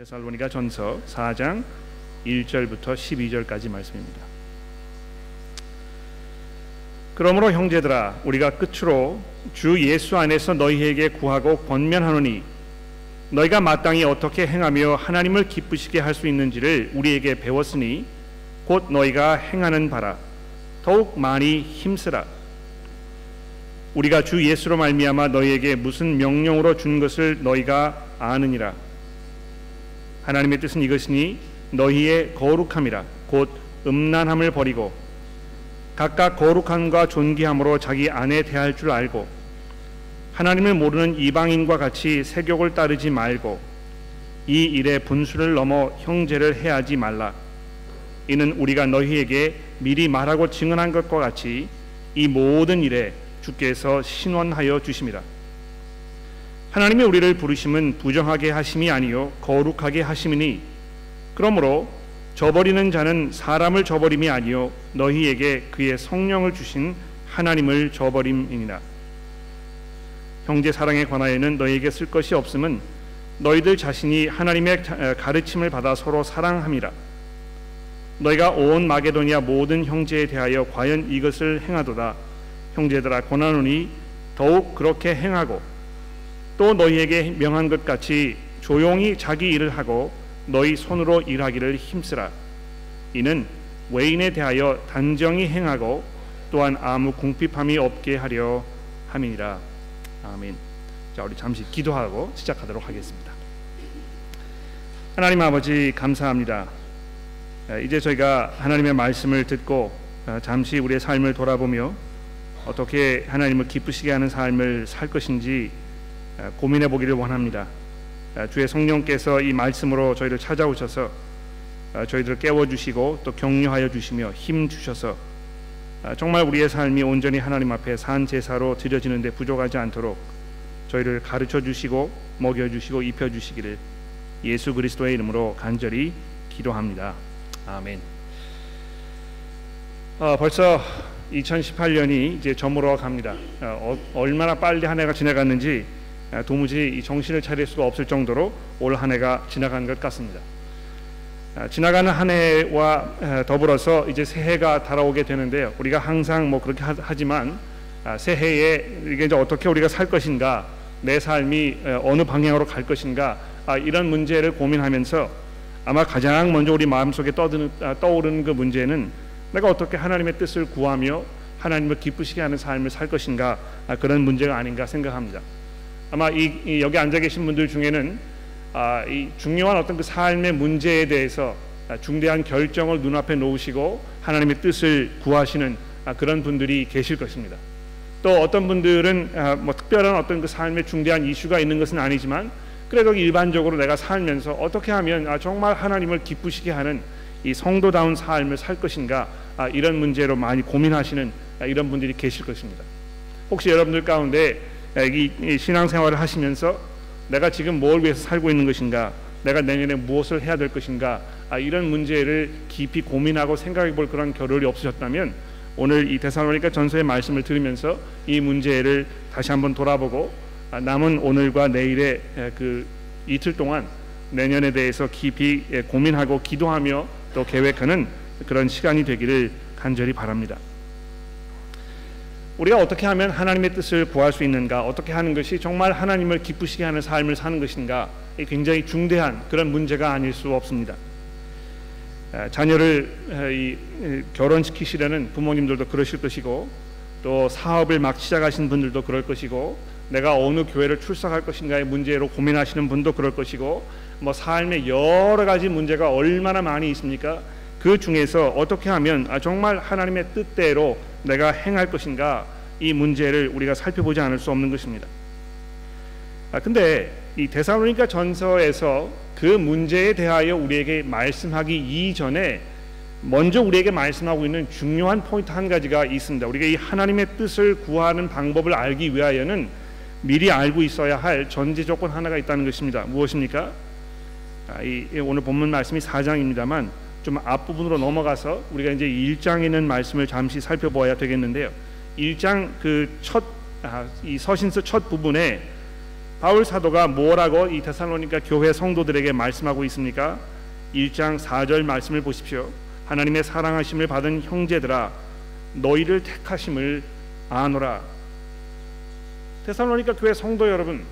데살로니가 전서 4장 1절부터 12절까지 말씀입니다. 그러므로 형제들아 우리가 끝으로 주 예수 안에서 너희에게 구하고 권면하노니 너희가 마땅히 어떻게 행하며 하나님을 기쁘시게 할 수 있는지를 우리에게 배웠으니 곧 너희가 행하는 바라. 더욱 많이 힘쓰라. 우리가 주 예수로 말미암아 너희에게 무슨 명령으로 준 것을 너희가 아느니라 하나님의 뜻은 이것이니 너희의 거룩함이라. 곧 음란함을 버리고 각각 거룩함과 존귀함으로 자기 아내 대할 줄 알고 하나님을 모르는 이방인과 같이 세욕을 따르지 말고 이 일에 분수를 넘어 형제를 해하지 말라. 이는 우리가 너희에게 미리 말하고 증언한 것과 같이 이 모든 일에 주께서 신원하여 주심이라 하나님이 우리를 부르심은 부정하게 하심이 아니요 거룩하게 하심이니 그러므로 저버리는 자는 사람을 저버림이 아니요 너희에게 그의 성령을 주신 하나님을 저버림이니라. 형제 사랑에 관하여는 너희에게 쓸 것이 없음은 너희들 자신이 하나님의 가르침을 받아 서로 사랑함이라. 너희가 온 마게도니아 모든 형제에 대하여 과연 이것을 행하도다. 형제들아 권하노니 더욱 그렇게 행하고 또 너희에게 명한 것 같이 조용히 자기 일을 하고 너희 손으로 일하기를 힘쓰라. 이는 외인에 대하여 단정히 행하고 또한 아무 궁핍함이 없게 하려 함이니라. 아멘. 자, 우리 잠시 기도하고 시작하도록 하겠습니다. 하나님 아버지 감사합니다. 이제 저희가 하나님의 말씀을 듣고 잠시 우리의 삶을 돌아보며 어떻게 하나님을 기쁘시게 하는 삶을 살 것인지 아, 고민해 보기를 원합니다. 아, 주의 성령께서 이 말씀으로 저희를 찾아오셔서 아, 저희들을 깨워 주시고 또 격려하여 주시며 힘 주셔서 정말 우리의 삶이 온전히 하나님 앞에 산 제사로 드려지는데 부족하지 않도록 저희를 가르쳐 주시고 먹여 주시고 입혀 주시기를 예수 그리스도의 이름으로 간절히 기도합니다. 아멘. 어, 벌써 2018년이 이제 저물어 갑니다. 어, 얼마나 빨리 한 해가 지나갔는지 아, 도무지 정신을 차릴 수가 없을 정도로 올 한 해가 지나간 것 같습니다. 아, 지나가는 한 해와 더불어서 이제 새해가 달아오게 되는데요. 우리가 항상 뭐 그렇게 하지만 아, 새해에 이게 이제 어떻게 우리가 살 것인가, 내 삶이 어느 방향으로 갈 것인가 이런 문제를 고민하면서 아마 가장 먼저 우리 마음속에 떠드는, 떠오르는 그 문제는 내가 어떻게 하나님의 뜻을 구하며 하나님을 기쁘시게 하는 삶을 살 것인가 그런 문제가 아닌가 생각합니다. 아마 이, 이 여기 앉아 계신 분들 중에는 아, 이 중요한 어떤 그 삶의 문제에 대해서 아, 중대한 결정을 눈앞에 놓으시고 하나님의 뜻을 구하시는 아, 그런 분들이 계실 것입니다. 또 어떤 분들은 아, 뭐 특별한 어떤 그 삶의 중대한 이슈가 있는 것은 아니지만 그래도 일반적으로 내가 살면서 어떻게 하면 아, 정말 하나님을 기쁘시게 하는 이 성도다운 삶을 살 것인가 아, 이런 문제로 많이 고민하시는 아, 이런 분들이 계실 것입니다. 혹시 여러분들 가운데 이 신앙생활을 하시면서 내가 지금 뭘 위해서 살고 있는 것인가, 내가 내년에 무엇을 해야 될 것인가, 아, 이런 문제를 깊이 고민하고 생각해 볼 그런 겨를이 없으셨다면 오늘 이 데살로니가 전서의 말씀을 들으면서 이 문제를 다시 한번 돌아보고 아, 남은 오늘과 내일의 그 이틀 동안 내년에 대해서 깊이 고민하고 기도하며 또 계획하는 그런 시간이 되기를 간절히 바랍니다. 우리가 어떻게 하면 하나님의 뜻을 구할 수 있는가? 어떻게 하는 것이 정말 하나님을 기쁘시게 하는 삶을 사는 것인가? 굉장히 중대한 그런 문제가 아닐 수 없습니다. 자녀를 결혼시키시려는 부모님들도 그러실 것이고 또 사업을 막 시작하신 분들도 그럴 것이고 내가 어느 교회를 출석할 것인가의 문제로 고민하시는 분도 그럴 것이고 뭐 삶의 여러 가지 문제가 얼마나 많이 있습니까? 그 중에서 어떻게 하면 아, 정말 하나님의 뜻대로 내가 행할 것인가 이 문제를 우리가 살펴보지 않을 수 없는 것입니다. 아 근데 이 데살로니가 전서에서 그 문제에 대하여 우리에게 말씀하기 이전에 먼저 우리에게 말씀하고 있는 중요한 포인트 한 가지가 있습니다. 우리가 이 하나님의 뜻을 구하는 방법을 알기 위하여는 미리 알고 있어야 할 전제 조건 하나가 있다는 것입니다. 무엇입니까? 아, 이, 오늘 본문 말씀이 4장입니다만 좀 앞부분으로 넘어가서 우리가 이제 1장에 있는 말씀을 잠시 살펴보아야 되겠는데요. 1장 그첫이 아, 서신서 첫 부분에 바울 사도가 뭐라고 이 데살로니가 교회 성도들에게 말씀하고 있습니까? 1장 4절 말씀을 보십시오. 하나님의 사랑하심을 받은 형제들아 너희를 택하심을 아노라. 데살로니가 교회 성도 여러분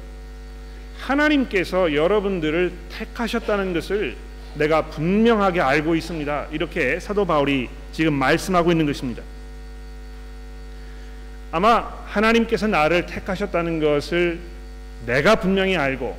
하나님께서 여러분들을 택하셨다는 것을 내가 분명하게 알고 있습니다. 이렇게 사도 바울이 지금 말씀하고 있는 것입니다. 아마 하나님께서 나를 택하셨다는 것을 내가 분명히 알고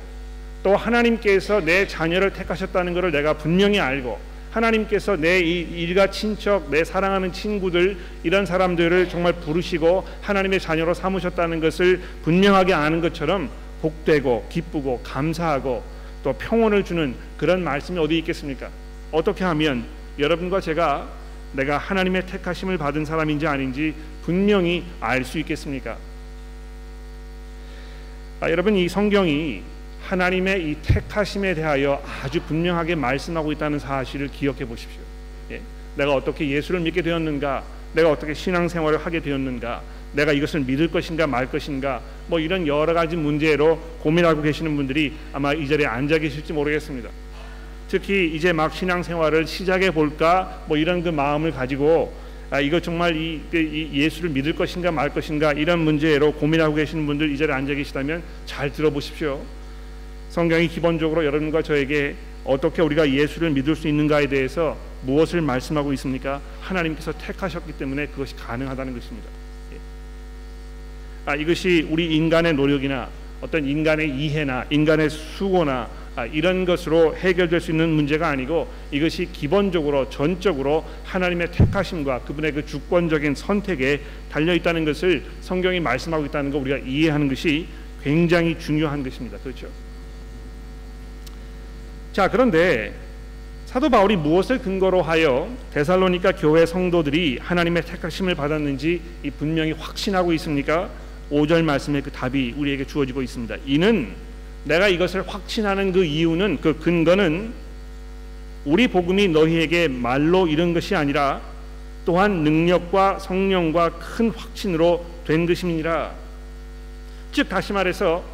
또 하나님께서 내 자녀를 택하셨다는 것을 내가 분명히 알고 하나님께서 내 일가 친척, 내 사랑하는 친구들 이런 사람들을 정말 부르시고 하나님의 자녀로 삼으셨다는 것을 분명하게 아는 것처럼 복되고 기쁘고 감사하고 또 평온을 주는 그런 말씀이 어디 있겠습니까? 어떻게 하면 여러분과 제가 내가 하나님의 택하심을 받은 사람인지 아닌지 분명히 알 수 있겠습니까? 아, 여러분 이 성경이 하나님의 이 택하심에 대하여 아주 분명하게 말씀하고 있다는 사실을 기억해 보십시오. 예, 내가 어떻게 예수를 믿게 되었는가? 내가 어떻게 신앙생활을 하게 되었는가? 내가 이것을 믿을 것인가 말 것인가? 뭐 이런 여러 가지 문제로 고민하고 계시는 분들이 아마 이 자리에 앉아 계실지 모르겠습니다. 특히 이제 막 신앙생활을 시작해 볼까 뭐 이런 그 마음을 가지고 아, 이거 정말 이, 이, 예수를 믿을 것인가 말 것인가 이런 문제로 고민하고 계시는 분들 이 자리에 앉아 계시다면 잘 들어보십시오. 성경이 기본적으로 여러분과 저에게 어떻게 우리가 예수를 믿을 수 있는가에 대해서 무엇을 말씀하고 있습니까? 하나님께서 택하셨기 때문에 그것이 가능하다는 것입니다. 예. 아, 이것이 우리 인간의 노력이나 어떤 인간의 이해나 인간의 수고나 아, 이런 것으로 해결될 수 있는 문제가 아니고 이것이 기본적으로 전적으로 하나님의 택하심과 그분의 그 주권적인 선택에 달려 있다는 것을 성경이 말씀하고 있다는 거 우리가 이해하는 것이 굉장히 중요한 것입니다. 그렇죠? 자, 그런데 사도 바울이 무엇을 근거로 하여 데살로니가 교회 성도들이 하나님의 택하심을 받았는지 분명히 확신하고 있습니까? 5절 말씀의 그 답이 우리에게 주어지고 있습니다. 이는 내가 이것을 확신하는 그 이유는 그 근거는 우리 복음이 너희에게 말로 이른 것이 아니라 또한 능력과 성령과 큰 확신으로 된 것임이니라. 즉 다시 말해서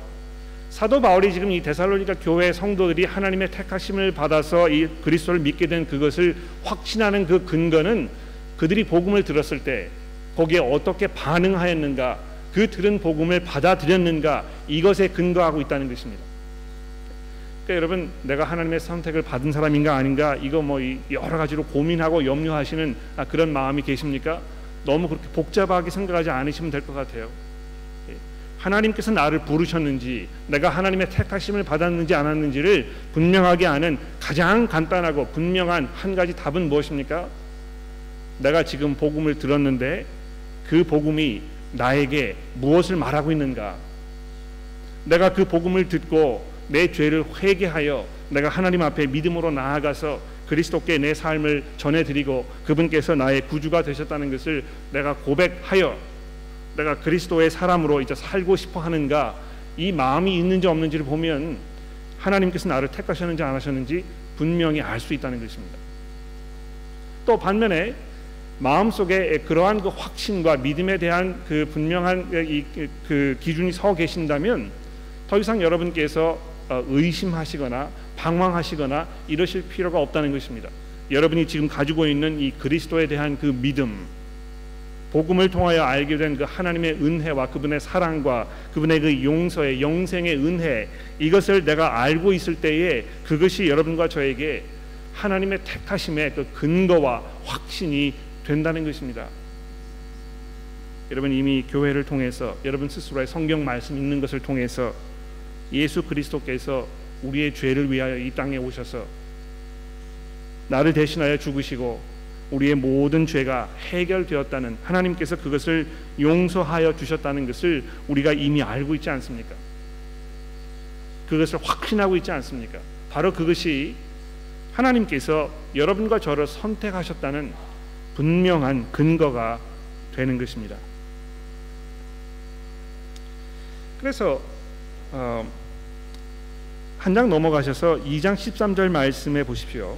사도 바울이 지금 이 데살로니가 교회 성도들이 하나님의 택하심을 받아서 이 그리스도를 믿게 된 그것을 확신하는 그 근거는 그들이 복음을 들었을 때 거기에 어떻게 반응하였는가 그 들은 복음을 받아들였는가 이것에 근거하고 있다는 것입니다. 그러니까 여러분 내가 하나님의 선택을 받은 사람인가 아닌가 이거 뭐 여러 가지로 고민하고 염려하시는 아, 그런 마음이 계십니까? 너무 그렇게 복잡하게 생각하지 않으시면 될 것 같아요. 예. 하나님께서 나를 부르셨는지 내가 하나님의 택하심을 받았는지 않았는지를 분명하게 아는 가장 간단하고 분명한 한 가지 답은 무엇입니까? 내가 지금 복음을 들었는데 그 복음이 나에게 무엇을 말하고 있는가? 내가 그 복음을 듣고 내 죄를 회개하여 내가 하나님 앞에 믿음으로 나아가서 그리스도께 내 삶을 전해드리고 그분께서 나의 구주가 되셨다는 것을 내가 고백하여 내가 그리스도의 사람으로 이제 살고 싶어 하는가 이 마음이 있는지 없는지를 보면 하나님께서 나를 택하셨는지 안 하셨는지 분명히 알 수 있다는 것입니다. 또 반면에 마음속에 그러한 그 확신과 믿음에 대한 그 분명한 이, 그 기준이 서 계신다면 더 이상 여러분께서 어, 의심하시거나 방황하시거나 이러실 필요가 없다는 것입니다. 여러분이 지금 가지고 있는 이 그리스도에 대한 그 믿음, 복음을 통하여 알게 된 그 하나님의 은혜와 그분의 사랑과 그분의 그 용서의 영생의 은혜 이것을 내가 알고 있을 때에 그것이 여러분과 저에게 하나님의 택하심의 그 근거와 확신이 된다는 것입니다. 여러분 이미 교회를 통해서 여러분 스스로의 성경 말씀 읽는 것을 통해서 예수 그리스도께서 우리의 죄를 위하여 이 땅에 오셔서 나를 대신하여 죽으시고 우리의 모든 죄가 해결되었다는 하나님께서 그것을 용서하여 주셨다는 것을 우리가 이미 알고 있지 않습니까? 그것을 확신하고 있지 않습니까? 바로 그것이 하나님께서 여러분과 저를 선택하셨다는 분명한 근거가 되는 것입니다. 그래서 어, 한장 넘어가셔서 2장 13절 말씀해 보십시오.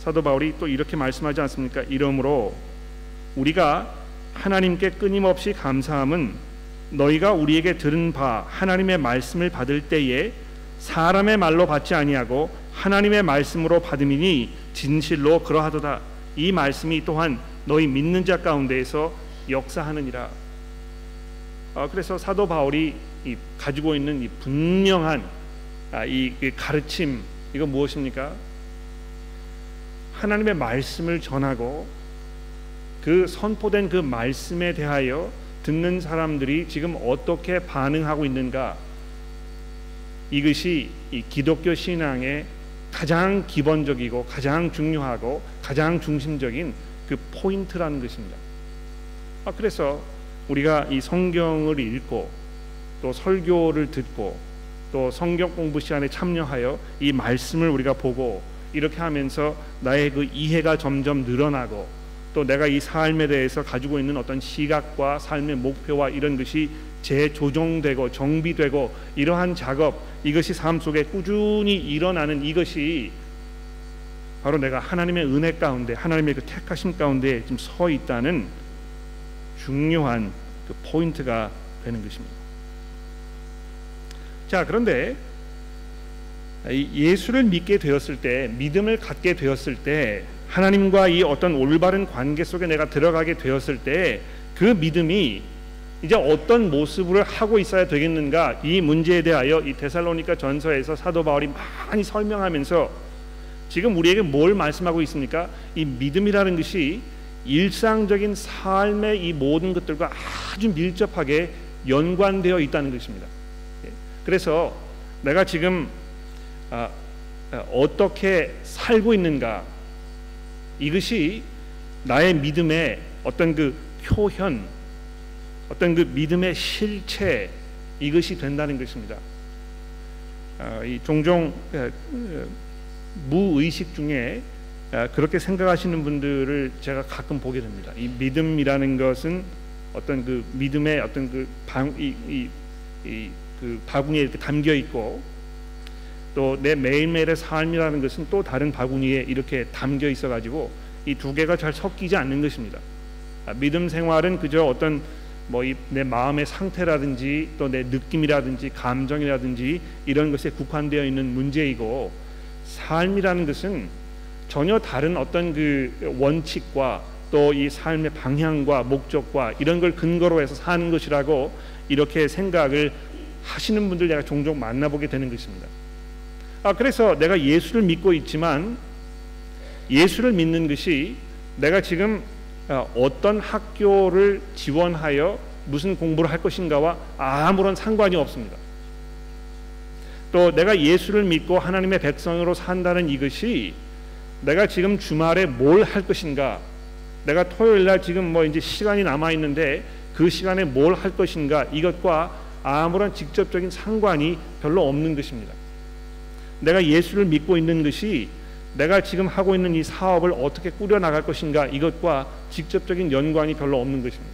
사도 바울이 또 이렇게 말씀하지 않습니까? 이러므로 우리가 하나님께 끊임없이 감사함은 너희가 우리에게 들은 바 하나님의 말씀을 받을 때에 사람의 말로 받지 아니하고 하나님의 말씀으로 받음이니 진실로 그러하도다. 이 말씀이 또한 너희 믿는 자 가운데에서 역사하느니라. 어, 그래서 사도 바울이 이, 가지고 있는 이 분명한 아, 이, 이 가르침 이거 무엇입니까? 하나님의 말씀을 전하고 그 선포된 그 말씀에 대하여 듣는 사람들이 지금 어떻게 반응하고 있는가 이것이 이 기독교 신앙의 가장 기본적이고 가장 중요하고 가장 중심적인 그 포인트라는 것입니다. 아, 그래서 우리가 이 성경을 읽고 또 설교를 듣고 또 성경 공부 시간에 참여하여 이 말씀을 우리가 보고 이렇게 하면서 나의 그 이해가 점점 늘어나고 또 내가 이 삶에 대해서 가지고 있는 어떤 시각과 삶의 목표와 이런 것이 재조정되고 정비되고 이러한 작업 이것이 삶 속에 꾸준히 일어나는 이것이 바로 내가 하나님의 은혜 가운데 하나님의 그 택하심 가운데 지금 서 있다는 중요한 그 포인트가 되는 것입니다. 자 그런데 예수를 믿게 되었을 때 믿음을 갖게 되었을 때 하나님과 이 어떤 올바른 관계 속에 내가 들어가게 되었을 때 그 믿음이 이제 어떤 모습을 하고 있어야 되겠는가 이 문제에 대하여 이 데살로니가 전서에서 사도 바울이 많이 설명하면서 지금 우리에게 뭘 말씀하고 있습니까? 이 믿음이라는 것이 일상적인 삶의 이 모든 것들과 아주 밀접하게 연관되어 있다는 것입니다. 예. 그래서 내가 지금 아, 아, 어떻게 살고 있는가 이것이 나의 믿음의 어떤 그 표현, 어떤 그 믿음의 실체 이것이 된다는 것입니다. 아, 이 종종 무의식 중에 그렇게 생각하시는 분들을 제가 가끔 보게 됩니다. 이 믿음이라는 것은 어떤 그 믿음의 어떤 그 방, 이, 이, 이, 그 바구니에 이렇게 담겨 있고 또 내 매일매일의 삶이라는 것은 또 다른 바구니에 이렇게 담겨 있어 가지고 이 두 개가 잘 섞이지 않는 것입니다. 아, 믿음 생활은 그저 어떤 뭐 내 마음의 상태라든지 또 내 느낌이라든지 감정이라든지 이런 것에 국한되어 있는 문제이고 삶이라는 것은 전혀 다른 어떤 그 원칙과 또 이 삶의 방향과 목적과 이런 걸 근거로 해서 사는 것이라고 이렇게 생각을 하시는 분들 내가 종종 만나보게 되는 것입니다. 아 그래서 내가 예수를 믿고 있지만 예수를 믿는 것이 내가 지금 어, 어떤 학교를 지원하여 무슨 공부를 할 것인가와 아무런 상관이 없습니다. 또 내가 예수를 믿고 하나님의 백성으로 산다는 이것이 내가 지금 주말에 뭘 할 것인가 내가 토요일 날 지금 뭐 이제 시간이 남아 있는데 그 시간에 뭘 할 것인가 이것과 아무런 직접적인 상관이 별로 없는 것입니다. 내가 예수를 믿고 있는 것이 내가 지금 하고 있는 이 사업을 어떻게 꾸려 나갈 것인가 이것과 직접적인 연관이 별로 없는 것입니다.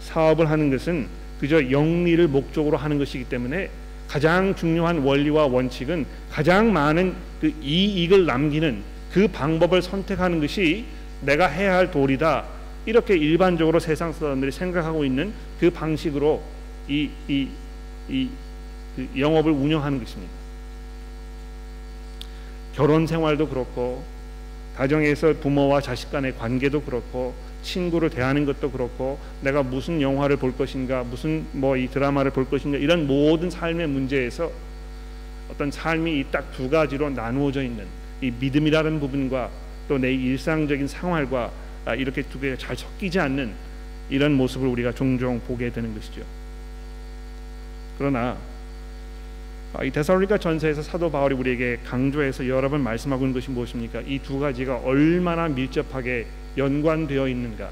사업을 하는 것은 그저 영리를 목적으로 하는 것이기 때문에 가장 중요한 원리와 원칙은 가장 많은 그 이익을 남기는 그 방법을 선택하는 것이 내가 해야 할 도리다. 이렇게 일반적으로 세상 사람들이 생각하고 있는 그 방식으로 이, 이, 이, 그 영업을 운영하는 것입니다. 결혼 생활도 그렇고 가정에서 부모와 자식 간의 관계도 그렇고 친구를 대하는 것도 그렇고 내가 무슨 영화를 볼 것인가 무슨 뭐 이 드라마를 볼 것인가 이런 모든 삶의 문제에서 어떤 삶이 딱 두 가지로 나누어져 있는 이 믿음이라는 부분과 또 내 일상적인 생활과 아, 이렇게 두 개가 잘 섞이지 않는 이런 모습을 우리가 종종 보게 되는 것이죠. 그러나 아, 이 데살로니가 전서에서 사도 바울이 우리에게 강조해서 여러 번 말씀하고 있는 것이 무엇입니까? 이 두 가지가 얼마나 밀접하게 연관되어 있는가?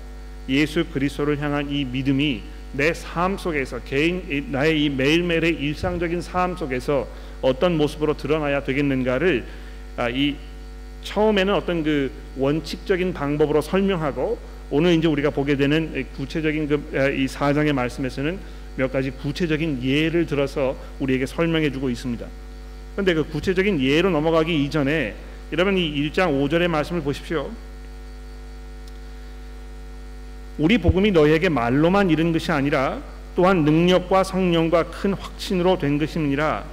예수 그리스도를 향한 이 믿음이 내 삶 속에서 개인 나의 이 매일매일의 일상적인 삶 속에서 어떤 모습으로 드러나야 되겠는가를 아, 이 처음에는 어떤 그 원칙적인 방법으로 설명하고 오늘 이제 우리가 보게 되는 구체적인 그 이 사장의 말씀에서는 몇 가지 구체적인 예를 들어서 우리에게 설명해 주고 있습니다. 그런데 그 구체적인 예로 넘어가기 이전에 여러분 이 1장 5절의 말씀을 보십시오. 우리 복음이 너희에게 말로만 이른 것이 아니라 또한 능력과 성령과 큰 확신으로 된 것임이니라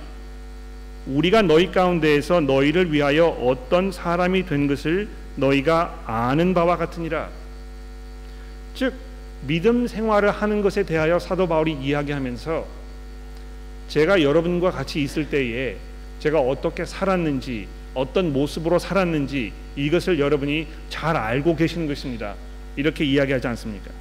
우리가 너희 가운데에서 너희를 위하여 어떤 사람이 된 것을 너희가 아는 바와 같으니라 즉 믿음 생활을 하는 것에 대하여 사도 바울이 이야기하면서 제가 여러분과 같이 있을 때에 제가 어떻게 살았는지 어떤 모습으로 살았는지 이것을 여러분이 잘 알고 계시는 것입니다. 이렇게 이야기하지 않습니까?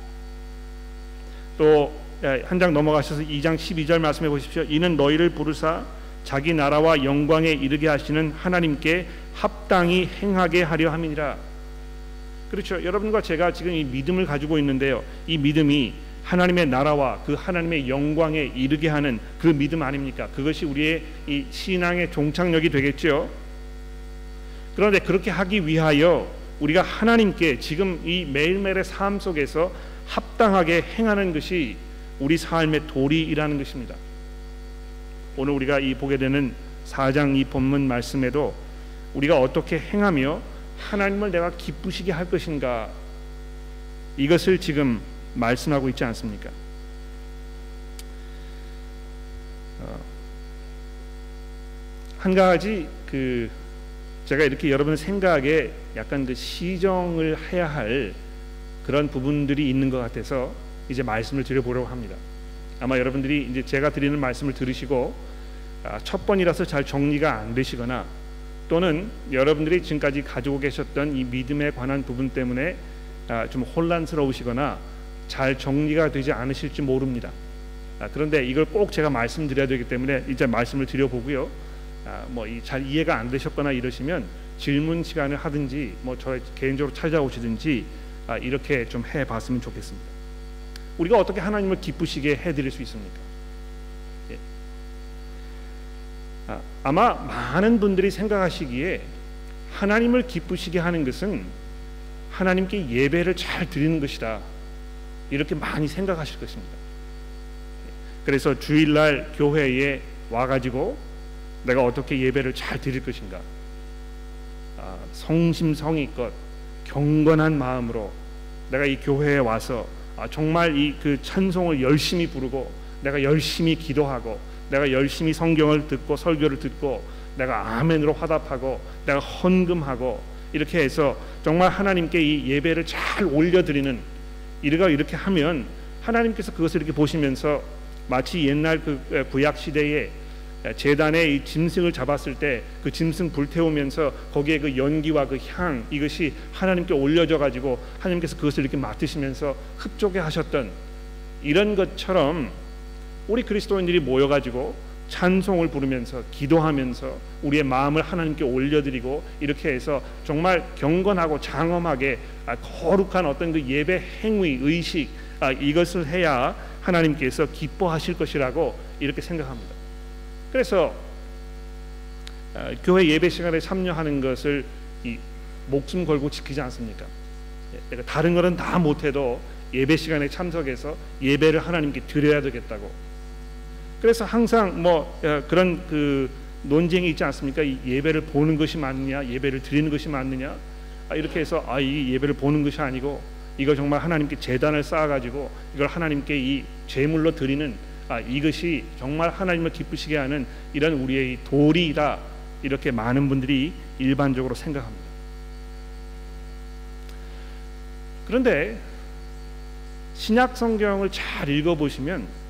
또 한 장 넘어가셔서 2장 12절 말씀해 보십시오. 이는 너희를 부르사 자기 나라와 영광에 이르게 하시는 하나님께 합당히 행하게 하려 함이니라. 그렇죠. 여러분과 제가 지금 이 믿음을 가지고 있는데요. 이 믿음이 하나님의 나라와 그 하나님의 영광에 이르게 하는 그 믿음 아닙니까? 그것이 우리의 이 신앙의 종착역이 되겠죠. 그런데 그렇게 하기 위하여 우리가 하나님께 지금 이 매일매일의 삶 속에서 합당하게 행하는 것이 우리 삶의 도리이라는 것입니다. 오늘 우리가 이 보게 되는 4장 이 본문 말씀에도 우리가 어떻게 행하며 하나님을 내가 기쁘시게 할 것인가 이것을 지금 말씀하고 있지 않습니까? 어, 한 가지 그 제가 이렇게 여러분 생각에 약간 그 시정을 해야 할 그런 부분들이 있는 것 같아서 이제 말씀을 드려보려고 합니다. 아마 여러분들이 이제 제가 드리는 말씀을 들으시고 아, 첫 번이라서 잘 정리가 안 되시거나 또는 여러분들이 지금까지 가지고 계셨던 이 믿음에 관한 부분 때문에 아, 좀 혼란스러우시거나 잘 정리가 되지 않으실지 모릅니다. 아, 그런데 이걸 꼭 제가 말씀드려야 되기 때문에 이제 말씀을 드려보고요. 뭐잘 이해가 안 되셨거나 이러시면 질문 시간을 하든지 뭐 저 개인적으로 찾아오시든지 이렇게 좀 해봤으면 좋겠습니다. 우리가 어떻게 하나님을 기쁘시게 해드릴 수 있습니까? 예. 아, 아마 많은 분들이 생각하시기에 하나님을 기쁘시게 하는 것은 하나님께 예배를 잘 드리는 것이다. 이렇게 많이 생각하실 것입니다. 예. 그래서 주일날 교회에 와가지고 내가 어떻게 예배를 잘 드릴 것인가? 아, 성심성의껏 경건한 마음으로 내가 이 교회에 와서 아, 정말 이 그 찬송을 열심히 부르고 내가 열심히 기도하고 내가 열심히 성경을 듣고 설교를 듣고 내가 아멘으로 화답하고 내가 헌금하고 이렇게 해서 정말 하나님께 이 예배를 잘 올려드리는 이르가 이렇게 하면 하나님께서 그것을 이렇게 보시면서 마치 옛날 그 구약 시대에 재단에 이 짐승을 잡았을 때 그 짐승 불태우면서 거기에 그 연기와 그 향 이것이 하나님께 올려져 가지고 하나님께서 그것을 이렇게 맡으시면서 흡족해 하셨던 이런 것처럼 우리 그리스도인들이 모여 가지고 찬송을 부르면서 기도하면서 우리의 마음을 하나님께 올려드리고 이렇게 해서 정말 경건하고 장엄하게 아, 거룩한 어떤 그 예배 행위 의식 아, 이것을 해야 하나님께서 기뻐하실 것이라고 이렇게 생각합니다. 그래서 어, 교회 예배 시간에 참여하는 것을 이 목숨 걸고 지키지 않습니까? 예, 내가 다른 거는 다 못해도 예배 시간에 참석해서 예배를 하나님께 드려야 되겠다고. 그래서 항상 뭐 어, 그런 그 논쟁이 있지 않습니까? 이 예배를 보는 것이 맞느냐, 예배를 드리는 것이 맞느냐, 아, 이렇게 해서 아, 이 예배를 보는 것이 아니고 이거 정말 하나님께 재단을 쌓아가지고 이걸 하나님께 이 제물로 드리는 아, 이것이 정말 하나님을 기쁘시게 하는 이런 우리의 도리이다 이렇게 많은 분들이 일반적으로 생각합니다. 그런데 신약 성경을 잘 읽어 보시면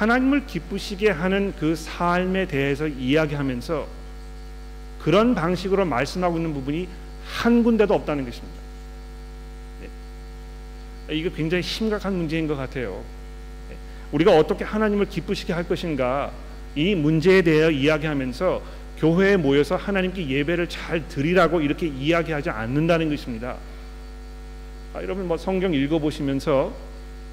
하나님을 기쁘시게 하는 그 삶에 대해서 이야기하면서 그런 방식으로 말씀하고 있는 부분이 한 군데도 없다는 것입니다. 네. 이거 굉장히 심각한 문제인 것 같아요. 우리가 어떻게 하나님을 기쁘시게 할 것인가 이 문제에 대해 이야기하면서 교회에 모여서 하나님께 예배를 잘 드리라고 이렇게 이야기하지 않는다는 것입니다. 아, 여러분 뭐 성경 읽어보시면서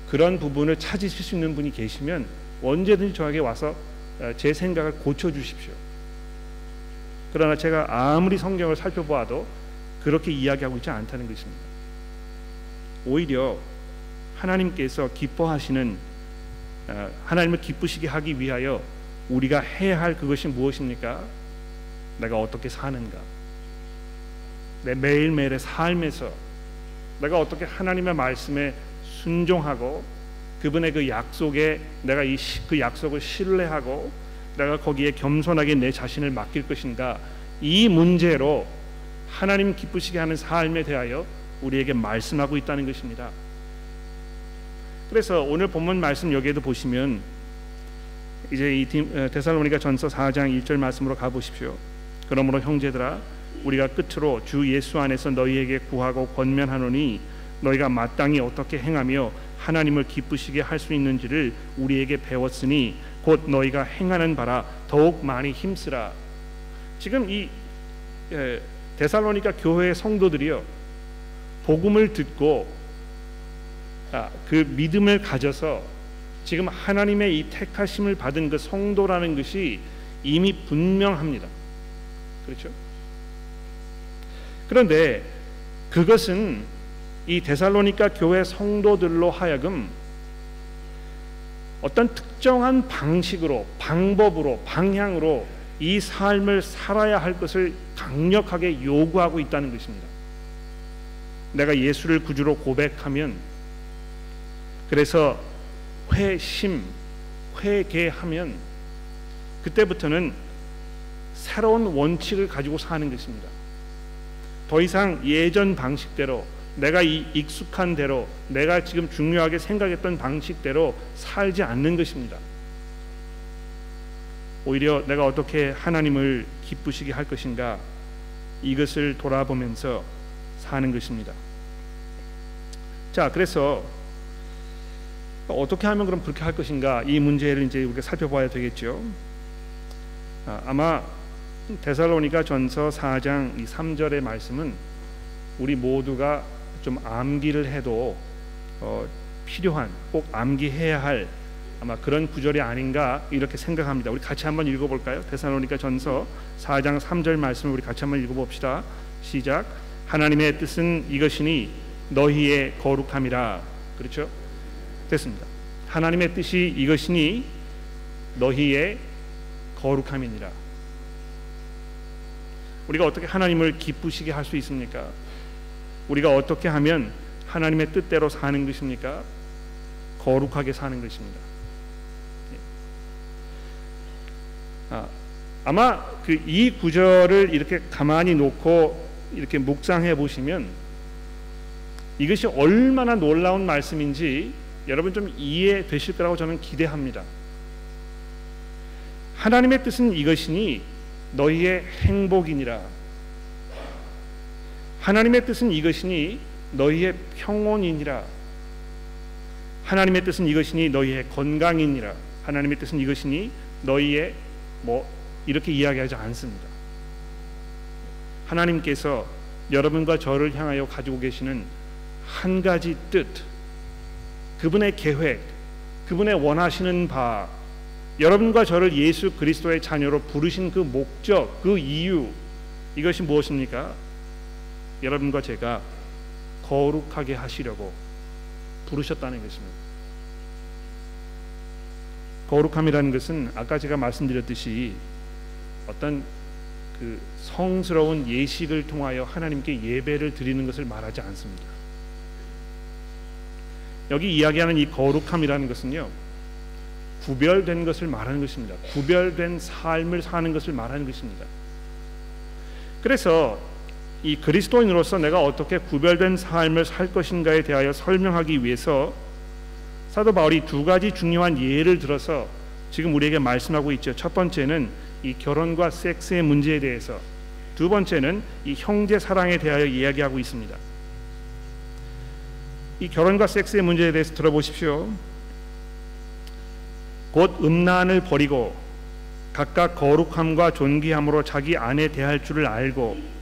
그런 부분을 찾으실 수 있는 분이 계시면 언제든지 저에게 와서 어, 제 생각을 고쳐 주십시오. 그러나 제가 아무리 성경을 살펴보아도 그렇게 이야기하고 있지 않다는 것입니다. 오히려 하나님께서 기뻐하시는 어, 하나님을 기쁘시게 하기 위하여 우리가 해야 할 그것이 무엇입니까? 내가 어떻게 사는가? 내 매일매일의 삶에서 내가 어떻게 하나님의 말씀에 순종하고 그분의 그 약속에 내가 이 그 약속을 신뢰하고 내가 거기에 겸손하게 내 자신을 맡길 것인가 이 문제로 하나님 기쁘시게 하는 삶에 대하여 우리에게 말씀하고 있다는 것입니다. 그래서 오늘 본문 말씀 여기에도 보시면 이제 이 데살로니가 전서 4장 1절 말씀으로 가 보십시오. 그러므로 형제들아 우리가 끝으로 주 예수 안에서 너희에게 구하고 권면하노니 너희가 마땅히 어떻게 행하며 하나님을 기쁘시게 할 수 있는지를 우리에게 배웠으니 곧 너희가 행하는 바라 더욱 많이 힘쓰라. 지금 이 데살로니가 교회의 성도들이요 복음을 듣고 아, 그 믿음을 가져서 지금 하나님의 이 택하심을 받은 그 성도라는 것이 이미 분명합니다. 그렇죠? 그런데 그것은 이 데살로니가 교회 성도들로 하여금 어떤 특정한 방식으로 방법으로 방향으로 이 삶을 살아야 할 것을 강력하게 요구하고 있다는 것입니다. 내가 예수를 구주로 고백하면 그래서 회심 회개하면 그때부터는 새로운 원칙을 가지고 사는 것입니다. 더 이상 예전 방식대로 내가 이 익숙한 대로 내가 지금 중요하게 생각했던 방식대로 살지 않는 것입니다. 오히려 내가 어떻게 하나님을 기쁘시게 할 것인가 이것을 돌아보면서 사는 것입니다. 자, 그래서 어떻게 하면 그럼 그렇게 할 것인가 이 문제를 이제 우리가 살펴봐야 되겠죠. 아, 아마 데살로니가 전서 4장 이 3절의 말씀은 우리 모두가 좀 암기를 해도 어, 필요한 꼭 암기해야 할 아마 그런 구절이 아닌가 이렇게 생각합니다. 우리 같이 한번 읽어볼까요? 데살로니가 전서 4장 3절 말씀을 우리 같이 한번 읽어봅시다. 시작. 하나님의 뜻은 이것이니 너희의 거룩함이라. 그렇죠? 됐습니다. 하나님의 뜻이 이것이니 너희의 거룩함이니라. 우리가 어떻게 하나님을 기쁘시게 할 수 있습니까? 우리가 어떻게 하면 하나님의 뜻대로 사는 것입니까? 거룩하게 사는 것입니다. 예. 아, 아마 그 이 구절을 이렇게 가만히 놓고 이렇게 묵상해 보시면 이것이 얼마나 놀라운 말씀인지 여러분 좀 이해되실 거라고 저는 기대합니다. 하나님의 뜻은 이것이니 너희의 행복이니라. 하나님의 뜻은 이것이니 너희의 평온이니라. 하나님의 뜻은 이것이니 너희의 건강이니라. 하나님의 뜻은 이것이니 너희의 뭐 이렇게 이야기하지 않습니다. 하나님께서 여러분과 저를 향하여 가지고 계시는 한 가지 뜻, 그분의 계획, 그분의 원하시는 바, 여러분과 저를 예수 그리스도의 자녀로 부르신 그 목적, 그 이유, 이것이 무엇입니까? 여러분과 제가 거룩하게 하시려고 부르셨다는 것입니다. 거룩함이라는 것은 아까 제가 말씀드렸듯이 어떤 그 성스러운 예식을 통하여 하나님께 예배를 드리는 것을 말하지 않습니다. 여기 이야기하는 이 거룩함이라는 것은요. 구별된 것을 말하는 것입니다. 구별된 삶을 사는 것을 말하는 것입니다. 그래서 이 그리스도인으로서 내가 어떻게 구별된 삶을 살 것인가에 대하여 설명하기 위해서 사도 바울이 두 가지 중요한 예를 들어서 지금 우리에게 말씀하고 있죠. 첫 번째는 이 결혼과 섹스의 문제에 대해서, 두 번째는 이 형제 사랑에 대하여 이야기하고 있습니다. 이 결혼과 섹스의 문제에 대해서 들어보십시오. 곧 음란을 버리고 각각 거룩함과 존귀함으로 자기 아내 대할 줄을 알고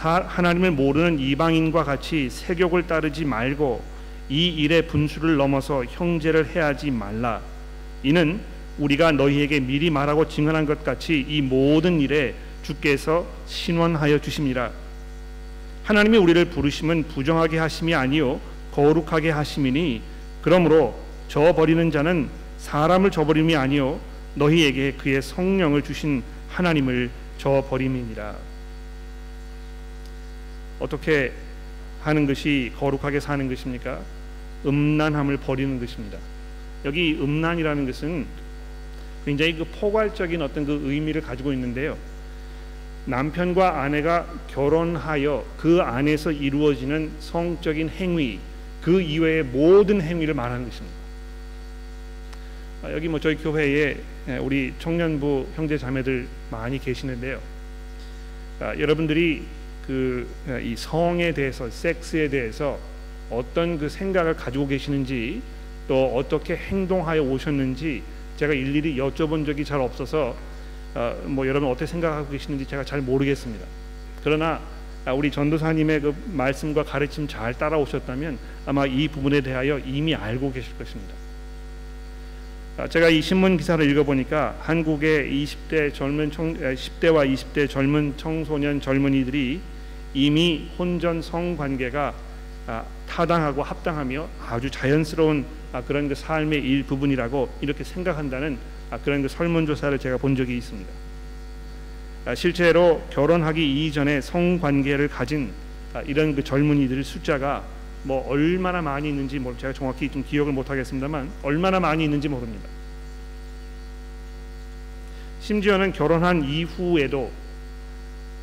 하나님을 모르는 이방인과 같이 세욕을 따르지 말고 이 일의 분수를 넘어서 형제를 해하지 말라. 이는 우리가 너희에게 미리 말하고 증언한 것 같이 이 모든 일에 주께서 신원하여 주심이라. 하나님이 우리를 부르심은 부정하게 하심이 아니요 거룩하게 하심이니 그러므로 저 버리는 자는 사람을 저버림이 아니요 너희에게 그의 성령을 주신 하나님을 저 버림이니라. 어떻게 하는 것이 거룩하게 사는 것입니까? 음란함을 버리는 것입니다. 여기 음란이라는 것은 굉장히 그 포괄적인 어떤 그 의미를 가지고 있는데요. 남편과 아내가 결혼하여 그 안에서 이루어지는 성적인 행위 그 이외의 모든 행위를 말하는 것입니다. 아, 여기 뭐 저희 교회에 우리 청년부 형제 자매들 많이 계시는데요. 아, 여러분들이 그 이 성에 대해서 섹스에 대해서 어떤 그 생각을 가지고 계시는지 또 어떻게 행동하여 오셨는지 제가 일일이 여쭤본 적이 잘 없어서 어, 뭐 여러분 어떻게 생각하고 계시는지 제가 잘 모르겠습니다. 그러나 우리 전도사님의 그 말씀과 가르침 잘 따라오셨다면 아마 이 부분에 대하여 이미 알고 계실 것입니다. 제가 이 신문 기사를 읽어보니까 한국의 20대 젊은 청, 10대와 20대 젊은 청소년 젊은이들이 이미 혼전 성관계가 아, 타당하고 합당하며 아주 자연스러운 아, 그런 그 삶의 일부분이라고 이렇게 생각한다는 아, 그런 그 설문조사를 제가 본 적이 있습니다. 실제로 결혼하기 이전에 성관계를 가진 이런 그 젊은이들 숫자가 뭐 얼마나 많이 있는지 뭐 제가 정확히 좀 기억을 못 하겠습니다만 얼마나 많이 있는지 모릅니다. 심지어는 결혼한 이후에도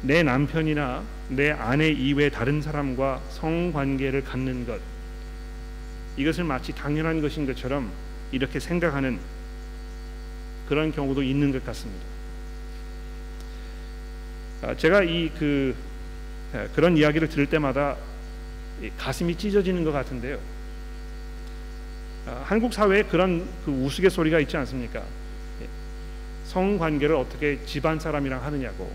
내 남편이나 내 아내 이외 다른 사람과 성관계를 갖는 것 이것을 마치 당연한 것인 것처럼 이렇게 생각하는 그런 경우도 있는 것 같습니다. 아, 제가 이 그 그런 이야기를 들을 때마다 가슴이 찢어지는 것 같은데요. 아, 한국 사회에 그런 그 우스갯소리가 있지 않습니까? 예. 성관계를 어떻게 집안 사람이랑 하느냐고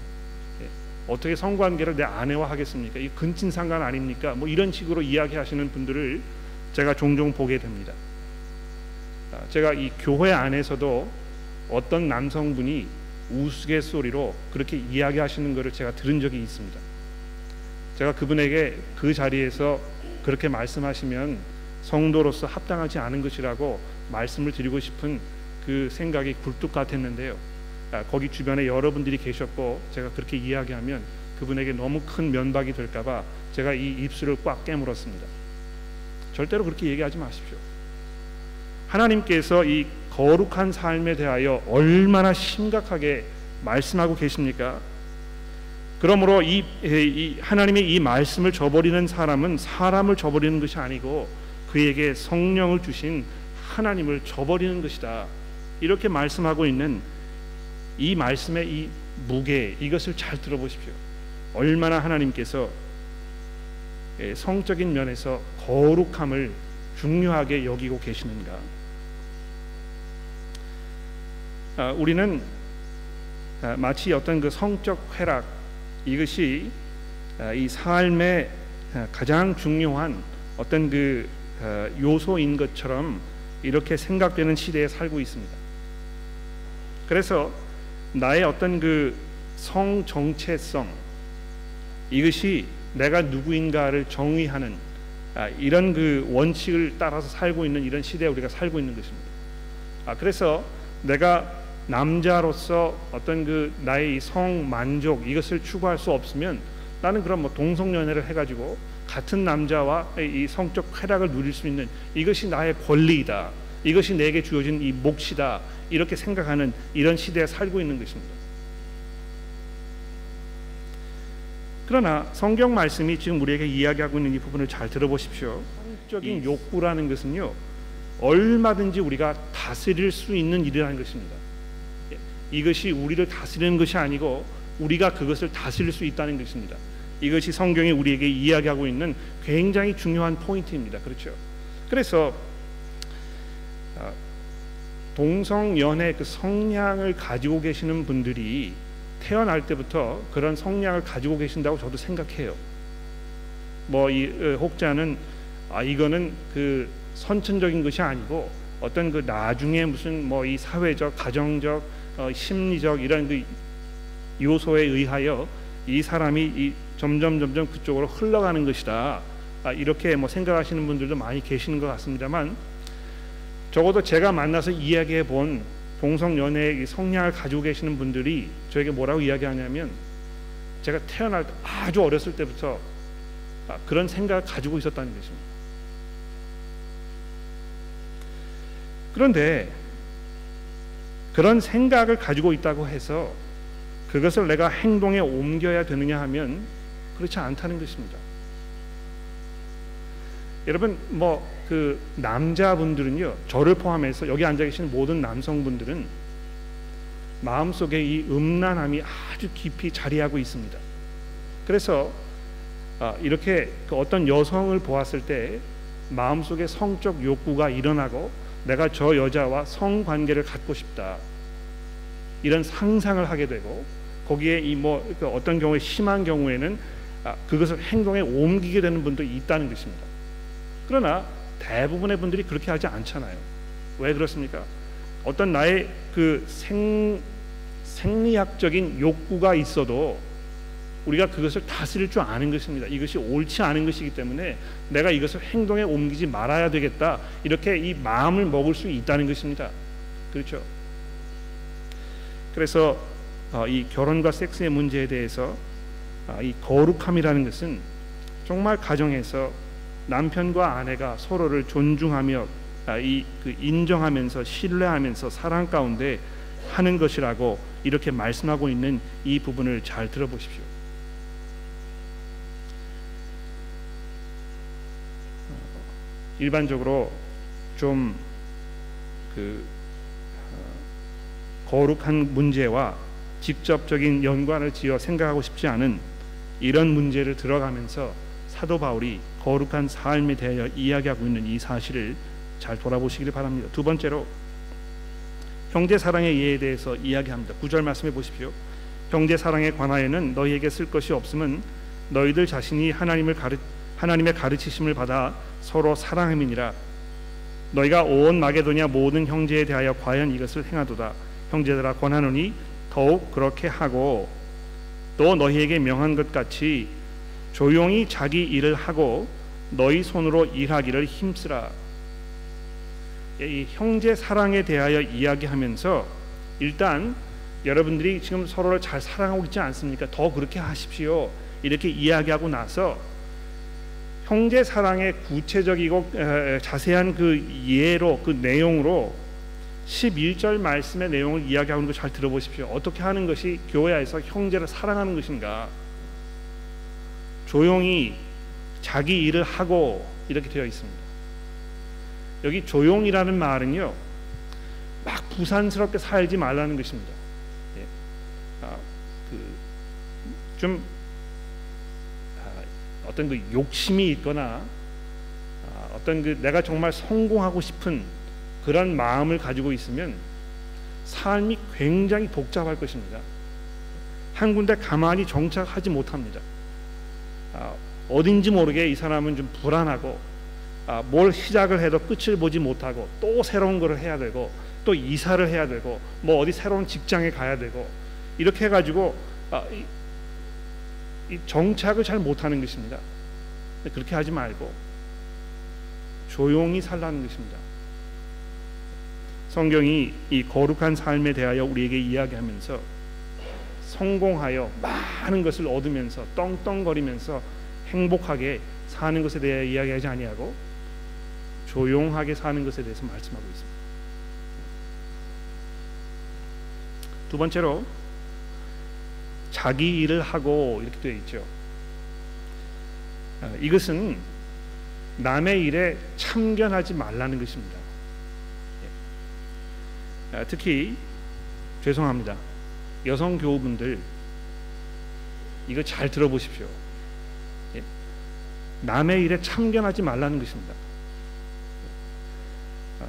어떻게 성관계를 내 아내와 하겠습니까? 이 근친 상관 아닙니까? 뭐 이런 식으로 이야기하시는 분들을 제가 종종 보게 됩니다. 아, 제가 이 교회 안에서도 어떤 남성분이 우스갯소리로 그렇게 이야기하시는 것을 제가 들은 적이 있습니다. 제가 그분에게 그 자리에서 그렇게 말씀하시면 성도로서 합당하지 않은 것이라고 말씀을 드리고 싶은 그 생각이 굴뚝 같았는데요. 아, 거기 주변에 여러분들이 계셨고 제가 그렇게 이야기하면 그분에게 너무 큰 면박이 될까봐 제가 이 입술을 꽉 깨물었습니다. 절대로 그렇게 얘기하지 마십시오. 하나님께서 이 거룩한 삶에 대하여 얼마나 심각하게 말씀하고 계십니까? 그러므로 이, 이, 하나님의 이 말씀을 저버리는 사람은 사람을 저버리는 것이 아니고 그에게 성령을 주신 하나님을 저버리는 것이다. 이렇게 말씀하고 있는 이 말씀의 이 무게 이것을 잘 들어보십시오. 얼마나 하나님께서 예, 성적인 면에서 거룩함을 중요하게 여기고 계시는가. 아, 우리는 아, 마치 어떤 그 성적 쾌락 이것이 아, 이 삶의 가장 중요한 어떤 그 요소인 것처럼 이렇게 생각되는 시대에 살고 있습니다. 그래서 나의 어떤 그 성 정체성 이것이 내가 누구인가를 정의하는 아, 이런 그 원칙을 따라서 살고 있는 이런 시대에 우리가 살고 있는 것입니다. 아, 그래서 내가 남자로서 어떤 그 나의 성 만족 이것을 추구할 수 없으면 나는 그럼 뭐 동성연애를 해가지고 같은 남자와 이 성적 쾌락을 누릴 수 있는 이것이 나의 권리이다. 이것이 내게 주어진 이 몫이다. 이렇게 생각하는 이런 시대에 살고 있는 것입니다. 그러나 성경 말씀이 지금 우리에게 이야기하고 있는 이 부분을 잘 들어보십시오. 성적인 욕구라는 것은요 얼마든지 우리가 다스릴 수 있는 일이라는 것입니다. 예, 이것이 우리를 다스리는 것이 아니고 우리가 그것을 다스릴 수 있다는 것입니다. 이것이 성경이 우리에게 이야기하고 있는 굉장히 중요한 포인트입니다. 그렇죠? 그래서 아, 동성 연애 그 성향을 가지고 계시는 분들이 태어날 때부터 그런 성향을 가지고 계신다고 저도 생각해요. 뭐이 어, 혹자는 아 이거는 그 선천적인 것이 아니고 어떤 그 나중에 무슨 뭐 이 사회적, 가정적, 어, 심리적 이런 그 요소에 의하여 이 사람이 이 점점 점점 그쪽으로 흘러가는 것이다. 아, 이렇게 뭐 생각하시는 분들도 많이 계시는 것 같습니다만 적어도 제가 만나서 이야기해 본 동성 연애의 성향을 가지고 계시는 분들이 저에게 뭐라고 이야기하냐면 제가 태어날 때 아주 어렸을 때부터 아, 그런 생각을 가지고 있었다는 것입니다. 그런데 그런 생각을 가지고 있다고 해서 그것을 내가 행동에 옮겨야 되느냐 하면 그렇지 않다는 것입니다. 여러분 뭐 그 남자분들은요 저를 포함해서 여기 앉아 계신 모든 남성분들은 마음속에 이 음란함이 아주 깊이 자리하고 있습니다. 그래서 아, 이렇게 그 어떤 여성을 보았을 때 마음속에 성적 욕구가 일어나고 내가 저 여자와 성관계를 갖고 싶다 이런 상상을 하게 되고 거기에 이뭐 그 어떤 경우에 심한 경우에는 아, 그것을 행동에 옮기게 되는 분도 있다는 것입니다. 그러나 대부분의 분들이 그렇게 하지 않잖아요. 왜 그렇습니까? 어떤 나의 그 생, 생리학적인 욕구가 있어도 우리가 그것을 다스릴 줄 아는 것입니다. 이것이 옳지 않은 것이기 때문에 내가 이것을 행동에 옮기지 말아야 되겠다. 이렇게 이 마음을 먹을 수 있다는 것입니다. 그렇죠? 그래서 어, 이 결혼과 섹스의 문제에 대해서 아, 이 거룩함이라는 것은 정말 가정에서 남편과 아내가 서로를 존중하며 아, 이그 인정하면서 신뢰하면서 사랑 가운데 하는 것이라고 이렇게 말씀하고 있는 이 부분을 잘 들어보십시오. 일반적으로 좀그 어, 거룩한 문제와 직접적인 연관을 지어 생각하고 싶지 않은 이런 문제를 들어가면서 사도 바울이 거룩한 삶에 대하여 이야기하고 있는 이 사실을 잘 돌아보시기를 바랍니다. 두 번째로 형제 사랑의 예에 대해서 이야기합니다. 구절 말씀해 보십시오. 형제 사랑에 관하여는 너희에게 쓸 것이 없음은 너희들 자신이 하나님을 가르 하나님의 가르치심을 받아 서로 사랑함이니라. 너희가 온 마게도냐 모든 형제에 대하여 과연 이것을 행하도다. 형제들아 권하노니 더욱 그렇게 하고 또 너희에게 명한 것 같이 조용히 자기 일을 하고 너희 손으로 일하기를 힘쓰라. 이 형제 사랑에 대하여 이야기하면서 일단 여러분들이 지금 서로를 잘 사랑하고 있지 않습니까? 더 그렇게 하십시오. 이렇게 이야기하고 나서 형제 사랑의 구체적이고 자세한 그 예로 그 내용으로 11절 말씀의 내용을 이야기하는 거 잘 들어보십시오. 어떻게 하는 것이 교회에서 형제를 사랑하는 것인가? 조용히 자기 일을 하고 이렇게 되어 있습니다. 여기 조용이라는 말은요, 막 부산스럽게 살지 말라는 것입니다. 예. 아, 그 좀 아, 어떤 그 욕심이 있거나 아, 어떤 그 내가 정말 성공하고 싶은 그런 마음을 가지고 있으면 삶이 굉장히 복잡할 것입니다. 한 군데 가만히 정착하지 못합니다. 아, 어딘지 모르게 이 사람은 좀 불안하고 아, 뭘 시작을 해도 끝을 보지 못하고 또 새로운 것을 해야 되고 또 이사를 해야 되고 뭐 어디 새로운 직장에 가야 되고 이렇게 해가지고 아, 정착을 잘 못하는 것입니다. 그렇게 하지 말고 조용히 살라는 것입니다. 성경이 이 거룩한 삶에 대하여 우리에게 이야기하면서 성공하여 많은 것을 얻으면서 떵떵거리면서 행복하게 사는 것에 대해 이야기하지 아니하고 조용하게 사는 것에 대해서 말씀하고 있습니다. 두 번째로 자기 일을 하고 이렇게 되어 있죠. 아, 이것은 남의 일에 참견하지 말라는 것입니다. 아, 특히 죄송합니다. 여성 교우분들 이거 잘 들어보십시오. 예. 남의 일에 참견하지 말라는 것입니다. 아,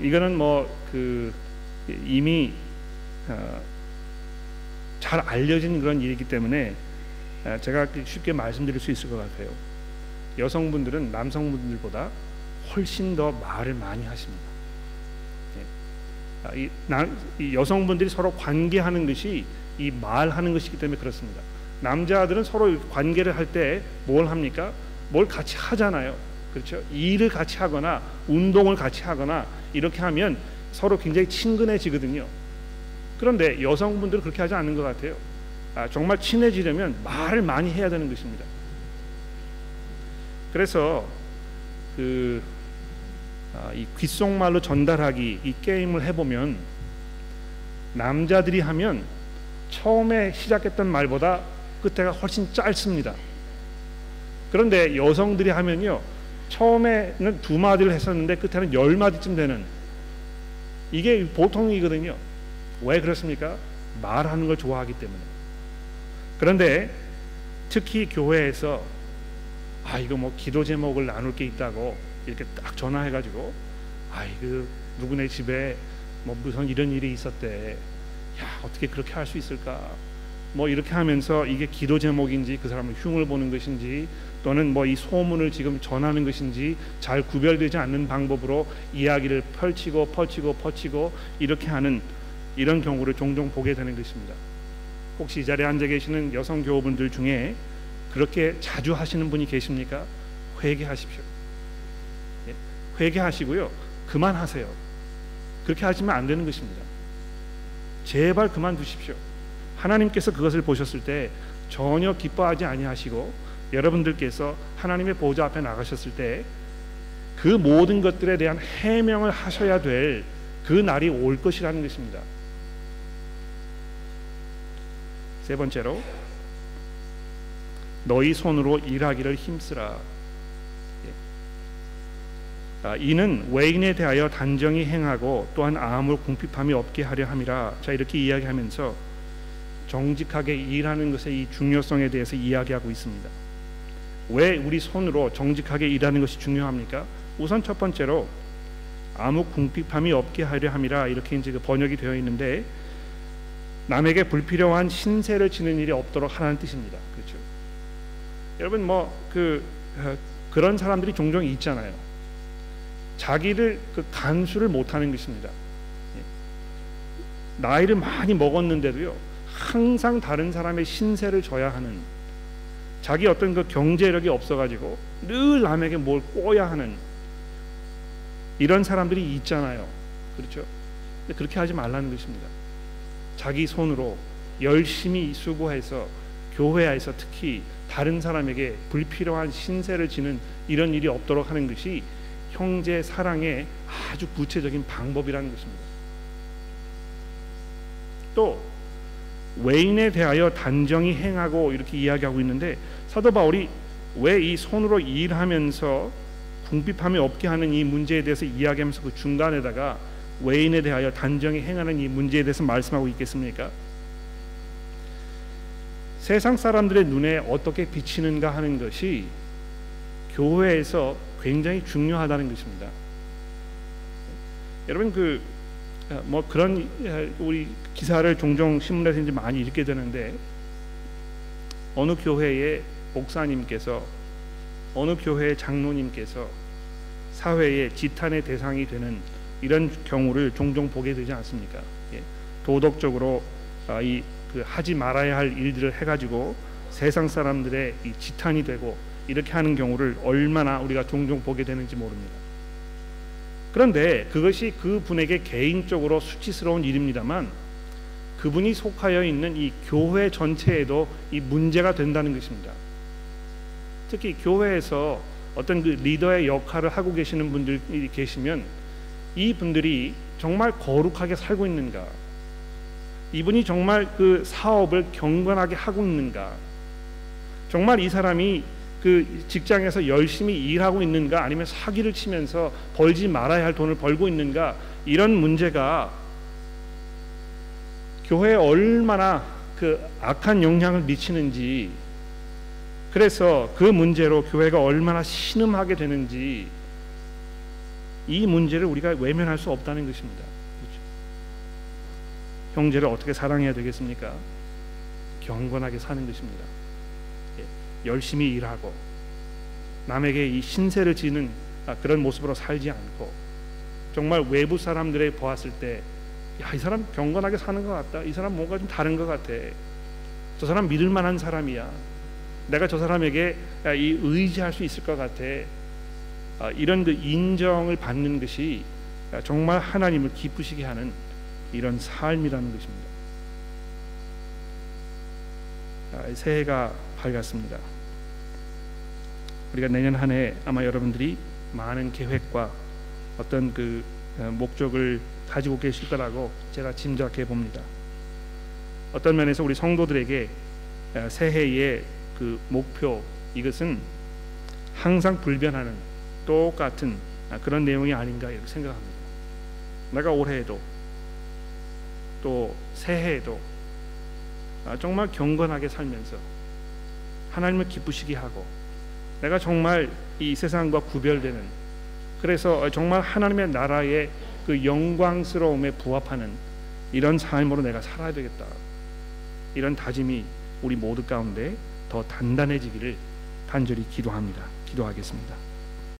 이거는 뭐 그 이미 어, 잘 알려진 그런 일이기 때문에 아, 제가 쉽게 말씀드릴 수 있을 것 같아요. 여성분들은 남성분들보다 훨씬 더 말을 많이 하십니다. 아, 이, 이 여성분들이 서로 관계하는 것이 이 말하는 것이기 때문에 그렇습니다. 남자들은 서로 관계를 할 때 뭘 합니까? 뭘 같이 하잖아요. 그렇죠? 일을 같이 하거나 운동을 같이 하거나 이렇게 하면 서로 굉장히 친근해지거든요. 그런데 여성분들은 그렇게 하지 않는 것 같아요. 아, 정말 친해지려면 말을 많이 해야 되는 것입니다. 그래서 그 아, 이 귓속말로 전달하기 이 게임을 해보면 남자들이 하면 처음에 시작했던 말보다 끝에가 훨씬 짧습니다. 그런데 여성들이 하면요 처음에는 두 마디를 했었는데 끝에는 열 마디쯤 되는 이게 보통이거든요. 왜 그렇습니까? 말하는 걸 좋아하기 때문에. 그런데 특히 교회에서 아 이거 뭐 기도 제목을 나눌 게 있다고 이렇게 딱 전화해가지고 아 이거 누구네 집에 뭐 무슨 이런 일이 있었대. 야 어떻게 그렇게 할 수 있을까? 뭐 이렇게 하면서 이게 기도 제목인지 그 사람을 흉을 보는 것인지 또는 뭐 이 소문을 지금 전하는 것인지 잘 구별되지 않는 방법으로 이야기를 펼치고 펼치고 펼치고 이렇게 하는 이런 경우를 종종 보게 되는 것입니다. 혹시 이 자리에 앉아 계시는 여성 교우분들 중에 그렇게 자주 하시는 분이 계십니까? 회개하십시오. 예? 회개하시고요. 그만하세요. 그렇게 하시면 안 되는 것입니다. 제발 그만두십시오. 하나님께서 그것을 보셨을 때 전혀 기뻐하지 아니하시고 여러분들께서 하나님의 보좌 앞에 나가셨을 때 그 모든 것들에 대한 해명을 하셔야 될 그 날이 올 것이라는 것입니다. 세 번째로 너희 손으로 일하기를 힘쓰라. 예. 아, 이는 외인에 대하여 단정히 행하고 또한 아무 궁핍함이 없게 하려 함이라. 자 이렇게 이야기하면서 정직하게 일하는 것의 이 중요성에 대해서 이야기하고 있습니다. 왜 우리 손으로 정직하게 일하는 것이 중요합니까? 우선 첫 번째로 아무 궁핍함이 없게 하려 함이라 이렇게 이제 그 번역이 되어 있는데 남에게 불필요한 신세를 지는 일이 없도록 하라는 뜻입니다. 그렇죠? 여러분 뭐그 어, 그런 사람들이 종종 있잖아요. 자기를 그 간수를 못하는 것입니다. 예. 나이를 많이 먹었는데도요 항상 다른 사람의 신세를 져야 하는 자기 어떤 그 경제력이 없어가지고 늘 남에게 뭘 꼬야 하는 이런 사람들이 있잖아요. 그렇죠? 그렇게 하지 말라는 것입니다. 자기 손으로 열심히 수고해서 교회에서 특히 다른 사람에게 불필요한 신세를 지는 이런 일이 없도록 하는 것이 형제 사랑의 아주 구체적인 방법이라는 것입니다. 또 외인에 대하여 단정히 행하고 이렇게 이야기하고 있는데 사도 바울이 왜 이 손으로 일하면서 궁핍함이 없게 하는 이 문제에 대해서 이야기하면서 그 중간에다가 외인에 대하여 단정히 행하는 이 문제에 대해서 말씀하고 있겠습니까? 세상 사람들의 눈에 어떻게 비치는가 하는 것이 교회에서 굉장히 중요하다는 것입니다. 여러분 그 뭐 그런 우리 기사를 종종 신문에서 이제 많이 읽게 되는데 어느 교회의 목사님께서 어느 교회의 장로님께서 사회의 지탄의 대상이 되는 이런 경우를 종종 보게 되지 않습니까? 예. 도덕적으로 아, 이 그 하지 말아야 할 일들을 해가지고 세상 사람들의 이 지탄이 되고 이렇게 하는 경우를 얼마나 우리가 종종 보게 되는지 모릅니다. 그런데 그것이 그 분에게 개인적으로 수치스러운 일입니다만 그분이 속하여 있는 이 교회 전체에도 이 문제가 된다는 것입니다. 특히 교회에서 어떤 그 리더의 역할을 하고 계시는 분들이 계시면 이 분들이 정말 거룩하게 살고 있는가? 이분이 정말 그 사업을 경건하게 하고 있는가? 정말 이 사람이 그 직장에서 열심히 일하고 있는가 아니면 사기를 치면서 벌지 말아야 할 돈을 벌고 있는가 이런 문제가 교회에 얼마나 그 악한 영향을 미치는지 그래서 그 문제로 교회가 얼마나 신음하게 되는지 이 문제를 우리가 외면할 수 없다는 것입니다. 그렇죠? 형제를 어떻게 사랑해야 되겠습니까? 경건하게 사는 것입니다. 열심히 일하고 남에게 이 신세를 지는 아, 그런 모습으로 살지 않고 정말 외부 사람들의 보았을 때 야, 이 사람 경건하게 사는 것 같다. 이 사람 뭔가 좀 다른 것 같아. 저 사람 믿을 만한 사람이야. 내가 저 사람에게 이 의지할 수 있을 것 같아. 아, 이런 그 인정을 받는 것이 정말 하나님을 기쁘시게 하는 이런 삶이라는 것입니다. 새해가 밝았습니다. 우리가 내년 한 해 아마 여러분들이 많은 계획과 어떤 그 어, 목적을 가지고 계실 거라고 제가 짐작해 봅니다. 어떤 면에서 우리 성도들에게 어, 새해의 그 목표 이것은 항상 불변하는 똑같은 아, 그런 내용이 아닌가 이렇게 생각합니다. 내가 올해에도 또 새해에도 아, 정말 경건하게 살면서 하나님을 기쁘시게 하고 내가 정말 이 세상과 구별되는 그래서 정말 하나님의 나라의 그 영광스러움에 부합하는 이런 삶으로 내가 살아야 되겠다. 이런 다짐이 우리 모두 가운데 더 단단해지기를 간절히 기도합니다. 기도하겠습니다.